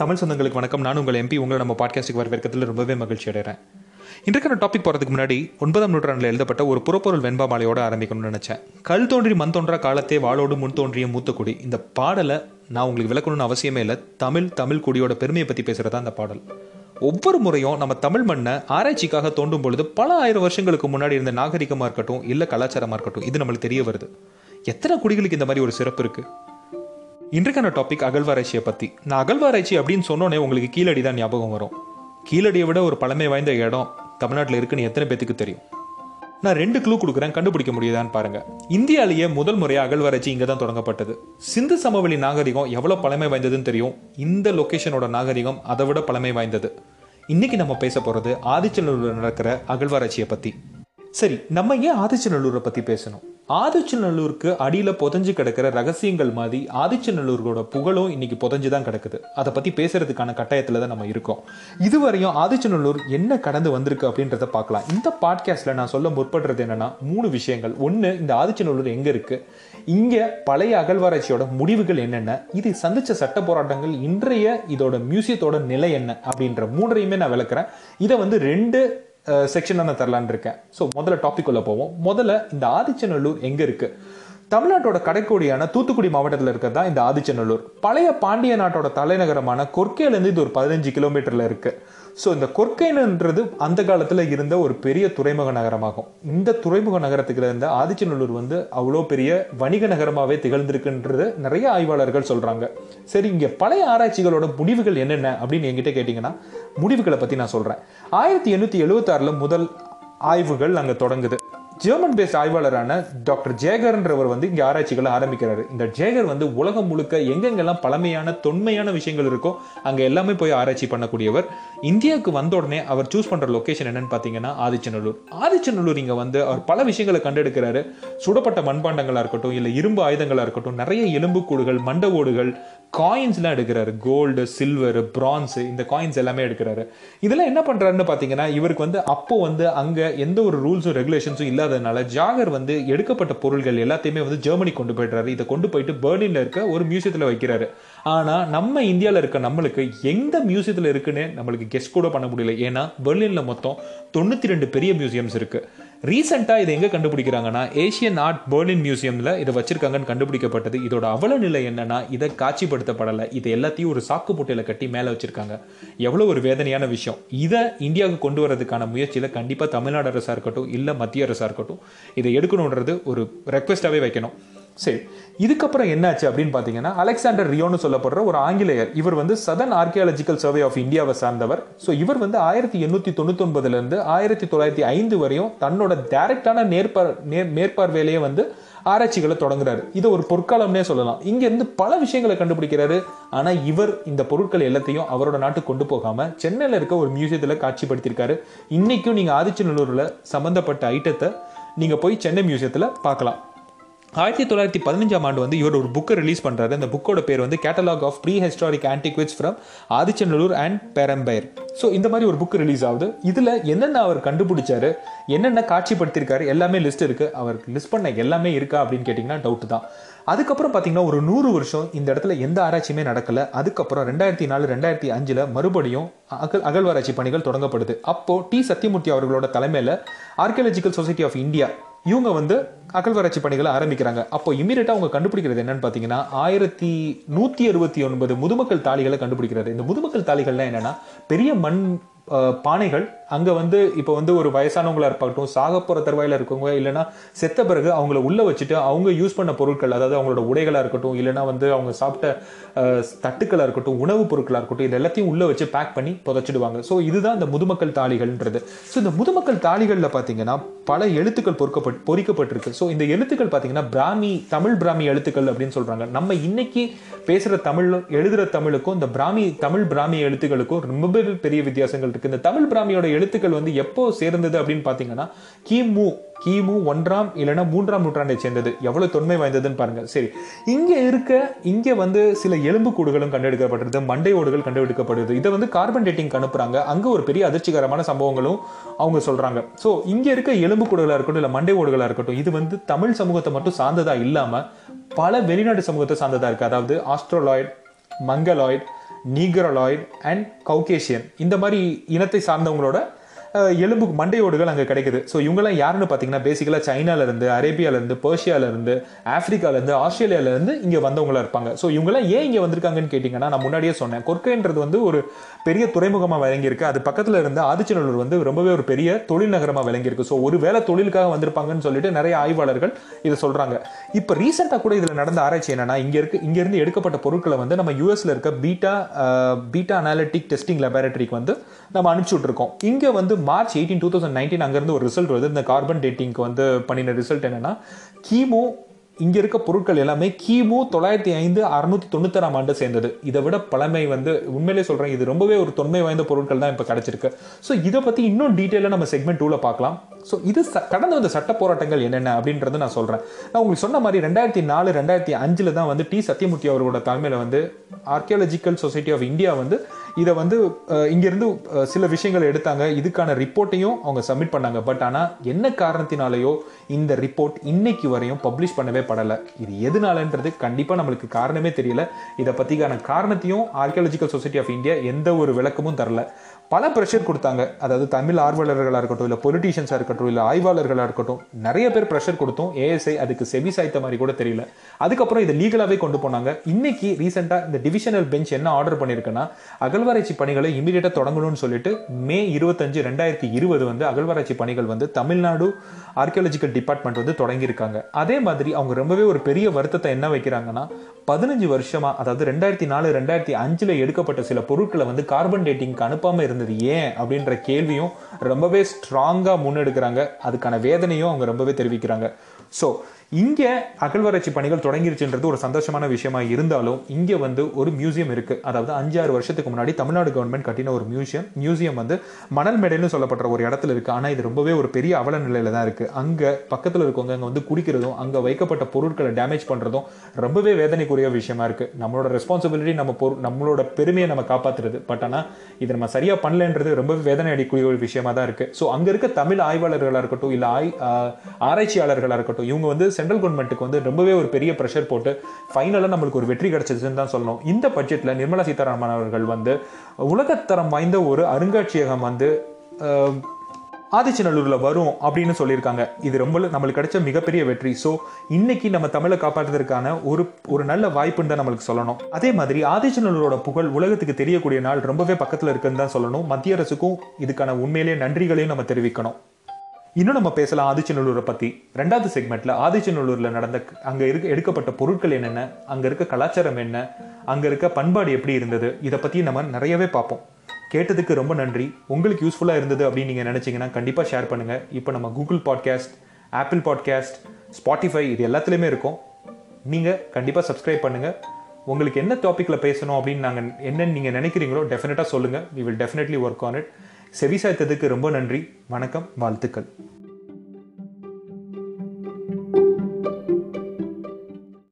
தமிழ் சொந்தங்களுக்கு வணக்கம். நான் உங்கள் எம்பி உங்களை நம்ம பாட்காஸ்ட்டுக்கு வரவேற்கிறதுல ரொம்பவே மகிழ்ச்சி அடைகிறேன் இன்றைக்கான டாபிக் போகிறதுக்கு முன்னாடி ஒன்பதாம் நூற்றாண்டில் எழுதப்பட்ட ஒரு புறப்பொருள் வெண்பாமாலையோடு ஆரம்பிக்கணும்னு நினச்சேன். கல் தோன்றி மண் தோன்றா காலத்தே வாளோடு முன் தோன்றிய மூத்தக்குடி. இந்த பாடலை நான் உங்களுக்கு விளக்கணும்னு அவசியமே இல்லை. தமிழ் தமிழ் குடியோட பெருமையை பற்றி பேசுகிறதா அந்த பாடல். ஒவ்வொரு முறையும் நம்ம தமிழ் மண்ணை ஆராய்ச்சிக்காக தோண்டும் பொழுது பல ஆயிரம் வருஷங்களுக்கு முன்னாடி இருந்த நாகரிகமாக இருக்கட்டும் இல்லை கலாச்சாரமாக இருக்கட்டும் இது நம்மளுக்கு தெரிய வருது. எத்தனை குடிகளுக்கு இந்த மாதிரி ஒரு சிறப்பு இருக்குது இன்றைக்கான டாபிக் அகழ்வாராய்ச்சியை பற்றி நான் அகழ்வாராய்ச்சி அப்படின்னு சொன்னோன்னே உங்களுக்கு கீழடி தான் ஞாபகம் வரும். கீழடியை விட ஒரு பழமை வாய்ந்த இடம் தமிழ்நாட்டில் இருக்குன்னு எத்தனை பேத்துக்கு தெரியும்? நான் ரெண்டு க்ளூ கொடுக்குறேன் கண்டுபிடிக்க முடியுதான்னு பாருங்க. இந்தியாலேயே முதல் முறையாக அகழ்வாராய்ச்சி இங்கே தான் தொடங்கப்பட்டது. சிந்து சமவெளி நாகரிகம் எவ்வளோ பழமை வாய்ந்ததுன்னு தெரியும்? இந்த லொக்கேஷனோட நாகரிகம் அதை விட பழமை வாய்ந்தது. இன்னைக்கு நம்ம பேச போகிறது ஆதிச்சநல்லூரில் நடக்கிற அகழ்வாராய்ச்சியை பற்றி சரி நம்ம ஏன் ஆதிச்சநல்லூரை பற்றி பேசணும்? ஆதிச்சநல்லூருக்கு அடியில் புதஞ்சு கிடக்கிற ரகசியங்கள் மாதிரி ஆதிச்சநல்லூரோட புகழும் இன்னைக்கு புதஞ்சு தான் கிடக்குது. அதை பற்றி பேசுறதுக்கான கட்டாயத்தில் தான் நம்ம இருக்கோம். இதுவரையும் ஆதிச்சநல்லூர் என்ன கடந்து வந்திருக்கு அப்படின்றத பார்க்கலாம். இந்த பாட்காஸ்ட்டில் நான் சொல்ல முற்படுறது என்னென்னா மூணு விஷயங்கள். ஒன்று இந்த ஆதிச்சநல்லூர் எங்கே இருக்குது இங்கே பழைய அகழ்வாராய்ச்சியோட முடிவுகள் என்னென்ன? இது சந்திச்ச சட்ட போராட்டங்கள் இன்றைய இதோட மியூசியத்தோட நிலை என்ன? அப்படின்ற மூன்றையுமே நான் விளக்குறேன். இதை வந்து ரெண்டு செக்ஷனாக நான் தரலான் இருக்கேன். ஸோ முதல்ல டாபிக் உள்ள போவோம். முதல்ல இந்த ஆதிச்சநல்லூர் எங்கே இருக்கு? தமிழ்நாட்டோட கடைக்கோடியான தூத்துக்குடி மாவட்டத்தில் இருக்கிறதா தான் இந்த ஆதிச்சநல்லூர்? பழைய பாண்டிய நாட்டோட தலைநகரமான கொர்க்கையிலேருந்து இது ஒரு பதினஞ்சு கிலோமீட்டரில் இருக்கு. ஸோ இந்த கொர்க்கைன்றது அந்த காலத்தில் இருந்த ஒரு பெரிய துறைமுக நகரமாகும். இந்த துறைமுக நகரத்துக்கு இருந்த ஆதிச்சநல்லூர் வந்து அவ்வளோ பெரிய வணிக நகரமாகவே திகழ்ந்திருக்குன்றது நிறைய ஆய்வாளர்கள் சொல்கிறாங்க சரி இங்கே பழைய ஆராய்ச்சிகளோட முடிவுகள் என்னென்ன அப்படின்னு என்கிட்ட கேட்டிங்கன்னா முடிவுகளை பற்றி நான் சொல்கிறேன் ஆயிரத்தி எண்ணூற்றி எழுபத்தாறில் முதல் ஆய்வுகள் அங்கே தொடங்குது. ஜெர்மன் பேஸ்ட் ஆய்வாளரான டாக்டர் ஜேகர்ன்றவர் வந்து இங்கே ஆராய்ச்சிகளை ஆரம்பிக்கிறாரு. இந்த ஜேகர் வந்து உலகம் முழுக்க எங்கெங்கெல்லாம் பழமையான தொன்மையான விஷயங்கள் இருக்கோ அங்கே எல்லாமே போய் ஆராய்ச்சி பண்ணக்கூடியவர். இந்தியாவுக்கு வந்த உடனே அவர் சூஸ் பண்ணுற லொக்கேஷன் என்னன்னு பார்த்தீங்கன்னா ஆதிச்சநல்லூர். ஆதிச்சநல்லூர் இங்கே வந்து அவர் பல விஷயங்களை கண்டெடுக்கிறாரு. சுடப்பட்ட மண்பாண்டங்களாக இருக்கட்டும் இல்லை இரும்பு ஆயுதங்களாக இருக்கட்டும் நிறைய எலும்புக்கூடுகள் மண்ட ஓடுகள் காயின்ஸ்லாம் எடுக்கிறாரு. கோல்டு சில்வர் பிரான்ஸு இந்த காயின்ஸ் எல்லாமே எடுக்கிறாரு. இதெல்லாம் என்ன பண்ணுறாருன்னு பார்த்தீங்கன்னா இவருக்கு வந்து அப்போ வந்து அங்கே எந்த ஒரு ரூல்ஸும் ரெகுலேஷன்ஸும் இல்லாததுனால ஜாகர் வந்து எடுக்கப்பட்ட பொருள்கள் எல்லாத்தையுமே வந்து ஜெர்மனி கொண்டு போயிடுறாரு. இதை கொண்டு போயிட்டு பெர்லினில் இருக்க ஒரு மியூசியத்தில் வைக்கிறாரு. ஆனால் நம்ம இந்தியாவில் இருக்க நம்மளுக்கு எந்த மியூசியத்தில் இருக்குன்னு நம்மளுக்கு கெஸ்ட் கூட பண்ண முடியல. ஏன்னா பெர்லினில் மொத்தம் தொண்ணூற்றி ரெண்டு பெரிய மியூசியம்ஸ் இருக்குது ரீசெண்டாக இதை எங்கே கண்டுபிடிக்கிறாங்கன்னா ஏஷியன் ஆர்ட் பெர்லின் மியூசியமில் இதை வச்சிருக்காங்கன்னு கண்டுபிடிக்கப்பட்டது. இதோட அவல நிலை என்னன்னா இதை காட்சிப்படுத்தப்படலை. இது எல்லாத்தையும் ஒரு சாக்கு மூட்டையில் கட்டி மேலே வச்சிருக்காங்க. எவ்வளோ ஒரு வேதனையான விஷயம். இதை இந்தியாவுக்கு கொண்டு வரதுக்கான முயற்சியில் கண்டிப்பாக தமிழ்நாடு அரசாக இருக்கட்டும் இல்லை மத்திய அரசாக இருக்கட்டும் இதை எடுக்கணுன்றது ஒரு ரெக்வெஸ்ட்டாகவே வைக்கணும். சரி. இதுக்கப்புறம் என்னாச்சு அப்படின்னு பார்த்தீங்கன்னா அலெக்சாண்டர் ரியோன்னு சொல்லப்படுற ஒரு ஆங்கிலேயர். இவர் வந்து சதன் ஆர்கியாலஜிக்கல் சர்வே ஆஃப் இந்தியாவை சார்ந்தவர். ஸோ இவர் வந்து ஆயிரத்தி எண்ணூற்றி தொண்ணூத்தொன்பதுலேருந்து ஆயிரத்தி தொள்ளாயிரத்தி ஐந்து வரையும் தன்னோட டைரக்டான நேர்பார் நேர் மேற்பார்வையிலேயே வந்து ஆராய்ச்சிகளை தொடங்குறாரு. இது ஒரு பொற்காலம்னே சொல்லலாம். இங்கேருந்து பல விஷயங்களை கண்டுபிடிக்கிறாரு. ஆனால் இவர் இந்த பொருட்கள் எல்லாத்தையும் அவரோட நாட்டுக்கு கொண்டு போகாமல் சென்னையில் இருக்க ஒரு மியூசியத்தில் காட்சிப்படுத்தியிருக்காரு. இன்றைக்கும் நீங்கள் ஆதிச்சநல்லூரில் சம்மந்தப்பட்ட ஐட்டத்தை நீங்கள் போய் சென்னை மியூசியத்தில் பார்க்கலாம். ஆயிரத்தி தொள்ளாயிரத்தி பதினஞ்சாம் ஆண்டு வந்து இவர் ஒரு புக்கை ரிலீஸ் பண்ணுறாரு அந்த புக்கோட பேர் வந்து catalogue of prehistoric antiquities from Adichanallur and Perumbair so இந்த மாதிரி ஒரு புக் ரிலீஸ் ஆகுது. இதில் என்னென்ன அவர் கண்டுபிடிச்சாரு? என்னென்ன காட்சிப்படுத்தியிருக்காரு எல்லாமே லிஸ்ட் இருக்குது அவர் லிஸ்ட் பண்ண எல்லாமே இருக்கா அப்படின்னு கேட்டிங்கன்னா டவுட் தான். அதுக்கப்புறம் பார்த்தீங்கன்னா ஒரு நூறு வருஷம் இந்த இடத்துல எந்த ஆராய்ச்சியுமே நடக்கல. அதுக்கப்புறம் ரெண்டாயிரத்தி நாலு ரெண்டாயிரத்தி அஞ்சில் மறுபடியும் அகல் அகழ்வாராய்ச்சி பணிகள் தொடங்கப்படுது. அப்போது டி சத்தியமூர்த்தி அவர்களோட தலைமையில் ஆர்கியாலஜிக்கல் சொசைட்டி ஆஃப் இந்தியா இவங்க வந்து அகழ்வாராய்ச்சி பணிகளை ஆரம்பிக்கிறாங்க. அப்போ இமீடியட்டாக அவங்க கண்டுபிடிக்கிறது என்னன்னு பார்த்தீங்கன்னா ஆயிரத்தி நூற்றி அறுபத்தி ஒன்பது முதுமக்கள் தாளிகளை கண்டுபிடிக்கிறது. இந்த முதுமக்கள் தாளிகள்லாம் என்னன்னா பெரிய மண் பானைகள் அங்கே வந்து இப்போ வந்து ஒரு வயசானவங்களா இருக்கட்டும் சாக போகிற தருவாயில் இருக்கவங்க இல்லைன்னா செத்த பிறகு அவங்கள உள்ளே வச்சுட்டு அவங்க யூஸ் பண்ண பொருட்கள் அதாவது அவங்களோட உடைகளாக இருக்கட்டும் இல்லைன்னா வந்து அவங்க சாப்பிட்ட தட்டுக்களாக இருக்கட்டும் உணவுப் பொருட்களாக இருக்கட்டும் இது எல்லாத்தையும் உள்ளே வச்சு பேக் பண்ணி புதைச்சிடுவாங்க. ஸோ இதுதான் இந்த முதுமக்கள் தாளிகள்ன்றது. ஸோ இந்த முதுமக்கள் தாளிகளில் பார்த்தீங்கன்னா பல எழுத்துக்கள் பொறுக்கப்பட்டு பொறிக்கப்பட்டிருக்கு. ஸோ இந்த எழுத்துக்கள் பார்த்தீங்கன்னா பிராமி தமிழ் பிராமி எழுத்துக்கள் அப்படின்னு சொல்கிறாங்க நம்ம இன்னைக்கு பேசுகிற தமிழ் எழுதுகிற தமிழுக்கும் இந்த பிராமி தமிழ் பிராமி எழுத்துக்களுக்கும் ரொம்பவே பெரிய வித்தியாசங்கள் இருக்குது இந்த தமிழ் பிராமியோட எழுத்துக்கள் வந்து எப்போ சேர்ந்தது அப்படின்னு பார்த்தீங்கன்னா கிமு கிமு ஒன்றாம் இல்லைன்னா மூன்றாம் நூற்றாண்டை சேர்ந்தது. எவ்வளோ தொன்மை வாய்ந்ததுன்னு பாருங்க. சரி இங்கே இருக்க இங்கே வந்து சில எலும்பு கூடுகளும் கண்டெடுக்கப்படுறது மண்டை ஓடுகள் கண்டுபிடிக்கப்படுது இதை வந்து கார்பன் டேட்டிங் அனுப்புறாங்க. அங்கே ஒரு பெரிய அதிர்ச்சிகரமான சம்பவங்களும் அவங்க சொல்கிறாங்க ஸோ இங்கே இருக்க எலும்பு கூடுகளாக இருக்கட்டும் இல்லை மண்டை ஓடுகளாக இருக்கட்டும் இது வந்து தமிழ் சமூகத்தை மட்டும் சார்ந்ததாக இல்லாமல் பல வெளிநாட்டு சமூகத்தை சார்ந்ததாக இருக்குது அதாவது ஆஸ்ட்ரோலாய்ட் மங்கலாய்ட் நீகரலாய்டு அண்ட் கவுகேஷியன் இந்த மாதிரி இனத்தை சார்ந்தவங்களோட எலும்பு மண்டை மண்டையோடுகள் அங்கே கிடைக்குது. ஸோ இவங்கெல்லாம் யாருன்னு பார்த்தீங்கன்னா பேசிக்கலாக சைனாலேருந்து அரேபியாவிலேருந்து பர்ஷியாவிலேருந்து ஆஃப்ரிக்காலேருந்து ஆஸ்திரேலியாவிலேருந்து இங்கே வந்தவங்களா இருப்பாங்க. ஸோ இவங்கெல்லாம் ஏன் இங்கே வந்திருக்காங்கன்னு கேட்டிங்கன்னா நான் முன்னாடியே சொன்னேன். கொர்க்கைன்றது வந்து ஒரு பெரிய துறைமுகமாக விளங்கியிருக்கு. அது பக்கத்தில் இருந்த ஆதிச்சநல்லூர் வந்து ரொம்பவே ஒரு பெரிய தொழில் நகரமாக விளங்கியிருக்கு. ஸோ ஒரு வேளை தொழிலுக்காக வந்திருப்பாங்கன்னு சொல்லிட்டு நிறைய ஆய்வாளர்கள் இதை சொல்கிறாங்க இப்போ ரீசெண்டாக கூட இதில் நடந்த ஆராய்ச்சி என்னன்னா இங்கே இருக்கு இங்கேருந்து எடுக்கப்பட்ட பொருட்களை வந்து நம்ம யூஎஸில் இருக்க பீட்டா பீட்டா அனாலிட்டிக் டெஸ்டிங் லெபார்டரிக்கு வந்து நம்ம அனுப்பிச்சி விட்ருக்கோம் இங்கே வந்து March eighteen two thousand nineteen அங்கேருந்து ஒரு ரிசல்ட் வருது. இந்த கார்பன் டேட்டிங்க்கு வந்து பண்ணின ரிசல்ட் என்னன்னா கிமு இங்கே இருக்க பொருட்கள் எல்லாமே கிமு தொள்ளாயிரத்தி ஐந்து அறுநூத்தி தொண்ணூத்தாறாம் ஆண்டு சேர்ந்தது. இதை விட பழமை வந்து உண்மையிலே சொல்கிறேன் இது ரொம்பவே ஒரு தொன்மை வாய்ந்த பொருட்கள் தான் இப்போ கிடச்சிருக்கு. ஸோ இதை பற்றி இன்னும் டீட்டெயிலாக நம்ம செக்மெண்ட் டூவில் பார்க்கலாம். ஸோ இது ச- கடந்த வந்த சட்ட போராட்டங்கள் என்னென்ன அப்படின்றத நான் சொல்கிறேன் நான் உங்களுக்கு சொன்ன மாதிரி ரெண்டாயிரத்தி நாலு ரெண்டாயிரத்தி அஞ்சில் தான் வந்து டி. சத்யமூர்த்தி அவர்களோட தலைமையில் வந்து ஆர்கியாலஜிக்கல் சொசைட்டி ஆஃப் இந்தியா வந்து இதை வந்து இங்கேருந்து இங்கிருந்து சில விஷயங்களை எடுத்தாங்க. இதுக்கான ரிப்போர்ட்டையும் அவங்க சப்மிட் பண்ணாங்க. பட் ஆனால் என்ன காரணத்தினாலேயோ இந்த ரிப்போர்ட் இன்னைக்கு வரையும் பப்ளிஷ் பண்ணவே படலை. இது எதுனாலன்றது கண்டிப்பாக நம்மளுக்கு காரணமே தெரியல. இதை பற்றிக்கான காரணத்தையும் ஆர்கியாலஜிக்கல் சொசைட்டி ஆஃப் இந்தியா எந்த ஒரு விளக்கமும் தரல. பல ப்ரெஷர் கொடுத்தாங்க. அதாவது தமிழ் ஆர்வலர்களாக இருக்கட்டும் இல்லை பொலிட்டீஷியன்ஸாக இருக்கட்டும் இல்லை ஆய்வாளர்களாக இருக்கட்டும் நிறைய பேர் ப்ரெஷர் கொடுத்தோம் ஏஎஸ்ஐ அதுக்கு செவி சாய்த்த மாதிரி கூட தெரியல. அதுக்கப்புறம் இதை லீகலாகவே கொண்டு போனாங்க. இன்னைக்கு ரீசெண்டாக இந்த டிவிஷனல் பெஞ்ச் என்ன ஆர்டர் பண்ணியிருக்குன்னா அகழ்வாராய்ச்சி பணிகளை இமீடியட்டாக தொடங்கணும்னு சொல்லிட்டு மே இருபத்தஞ்சு ரெண்டாயிரத்தி இருபது வந்து அகழ்வாராய்ச்சி பணிகள் வந்து தமிழ்நாடு ஆர்கியாலஜிக்கல் டிபார்ட்மெண்ட் வந்து தொடங்கியிருக்காங்க. அதே மாதிரி அவங்க ரொம்பவே ஒரு பெரிய வருத்தத்தை என்ன வைக்கிறாங்கன்னா பதினஞ்சு வருஷமா அதாவது ரெண்டாயிரத்தி நாலு ரெண்டாயிரத்தி அஞ்சுல எடுக்கப்பட்ட சில பொருட்களை வந்து கார்பன் டேட்டிங்க்கு அனுப்பாம இருந்தது ஏன் அப்படின்ற கேள்வியும் ரொம்பவே ஸ்ட்ராங்கா முன்னெடுக்கிறாங்க. அதுக்கான வேதனையும் அவங்க ரொம்பவே தெரிவிக்கிறாங்க. ஸோ இங்கே அகழ்வாராய்ச்சி பணிகள் தொடங்கிருச்சுன்றது ஒரு சந்தோஷமான விஷயமா இருந்தாலும் இங்கே வந்து ஒரு மியூசியம் இருக்கு. அதாவது அஞ்சு ஆறு வருஷத்துக்கு முன்னாடி தமிழ்நாடு கவர்மெண்ட் கட்டின ஒரு மியூசியம் மியூசியம் வந்து மணல் மேடைன்னு சொல்லப்படுற ஒரு இடத்துல இருக்கு. ஆனால் இது ரொம்பவே ஒரு பெரிய அவல நிலையில தான் இருக்கு. அங்கே பக்கத்தில் இருக்கவங்க அங்கே வந்து குடிக்கிறதும் அங்கே வைக்கப்பட்ட பொருட்களை டேமேஜ் பண்ணுறதும் ரொம்பவே வேதனைக்குரிய விஷயமா இருக்கு. நம்மளோட ரெஸ்பான்சிபிலிட்டி நம்ம பொரு- நம்மளோட பெருமையை நம்ம காப்பாத்துறது. பட் ஆனால் இது நம்ம சரியாக பண்ணலன்றது ரொம்பவே வேதனை அடிக்கூடிய ஒரு விஷயமா தான் இருக்கு. ஸோ அங்கே இருக்க தமிழ் ஆய்வாளர்களாக இருக்கட்டும் இல்லை ஆய் ஆராய்ச்சியாளர்களாக இருக்கட்டும் இவங்க வந்து சென்ட்ரல் கவர்மெண்ட்டுக்கு வந்து ரொம்பவே ஒரு பெரிய ப்ரெஷர் போட்டு ஃபைனலாக நம்மளுக்கு ஒரு வெற்றி கிடைச்சதுன்னு தான் சொல்லணும். இந்த பட்ஜெட்டில் நிர்மலா சீதாராமன் அவர்கள் வந்து உலகத்தரம் வாய்ந்த ஒரு அருங்காட்சியகம் வந்து ஆதிச்சநல்லூரில் வரும் அப்படின்னு சொல்லியிருக்காங்க. இது ரொம்ப நம்மளுக்கு கிடைச்ச மிகப்பெரிய வெற்றி. ஸோ இன்னைக்கு நம்ம தமிழை காப்பாற்றுறதுக்கான ஒரு ஒரு நல்ல வாய்ப்புன்னு தான் நம்மளுக்கு சொல்லணும். அதே மாதிரி ஆதிச்சநல்லூரோட புகழ் உலகத்துக்கு தெரியக்கூடிய நாள் ரொம்பவே பக்கத்தில் இருக்குன்னு தான் சொல்லணும். மத்திய அரசுக்கும் இதுக்கான உண்மையிலேயே நன்றிகளையும் நம்ம தெரிவிக்கணும். இன்னும் நம்ம பேசலாம் ஆதிச்சநல்லூரை பற்றி ரெண்டாவது செக்மெண்ட்டில் ஆதிச்சநல்லூரில் நடந்த அங்கே இருக்க எடுக்கப்பட்ட பொருட்கள் என்னென்ன அங்கே இருக்க கலாச்சாரம் என்ன அங்கே இருக்க பண்பாடு எப்படி இருந்தது இதை பற்றி நம்ம நிறையவே பார்ப்போம். கேட்டதுக்கு ரொம்ப நன்றி. உங்களுக்கு யூஸ்ஃபுல்லாக இருந்தது அப்படின்னு நீங்கள் நினச்சிங்கன்னா கண்டிப்பாக ஷேர் பண்ணுங்க. இப்போ நம்ம Google podcast Apple podcast Spotify இது எல்லாத்துலேயுமே இருக்கும். நீங்கள் கண்டிப்பாக சப்ஸ்கிரைப் பண்ணுங்கள் உங்களுக்கு என்ன டாப்பிக்கில் பேசணும் அப்படின்னு நாங்கள் என்னென்னு நீங்கள் நினைக்கிறீங்களோ டெஃபினட்டாக சொல்லுங்க. We will definitely work on it செவி சாய்த்ததுக்கு ரொம்ப நன்றி. வணக்கம் வாழ்த்துக்கள்.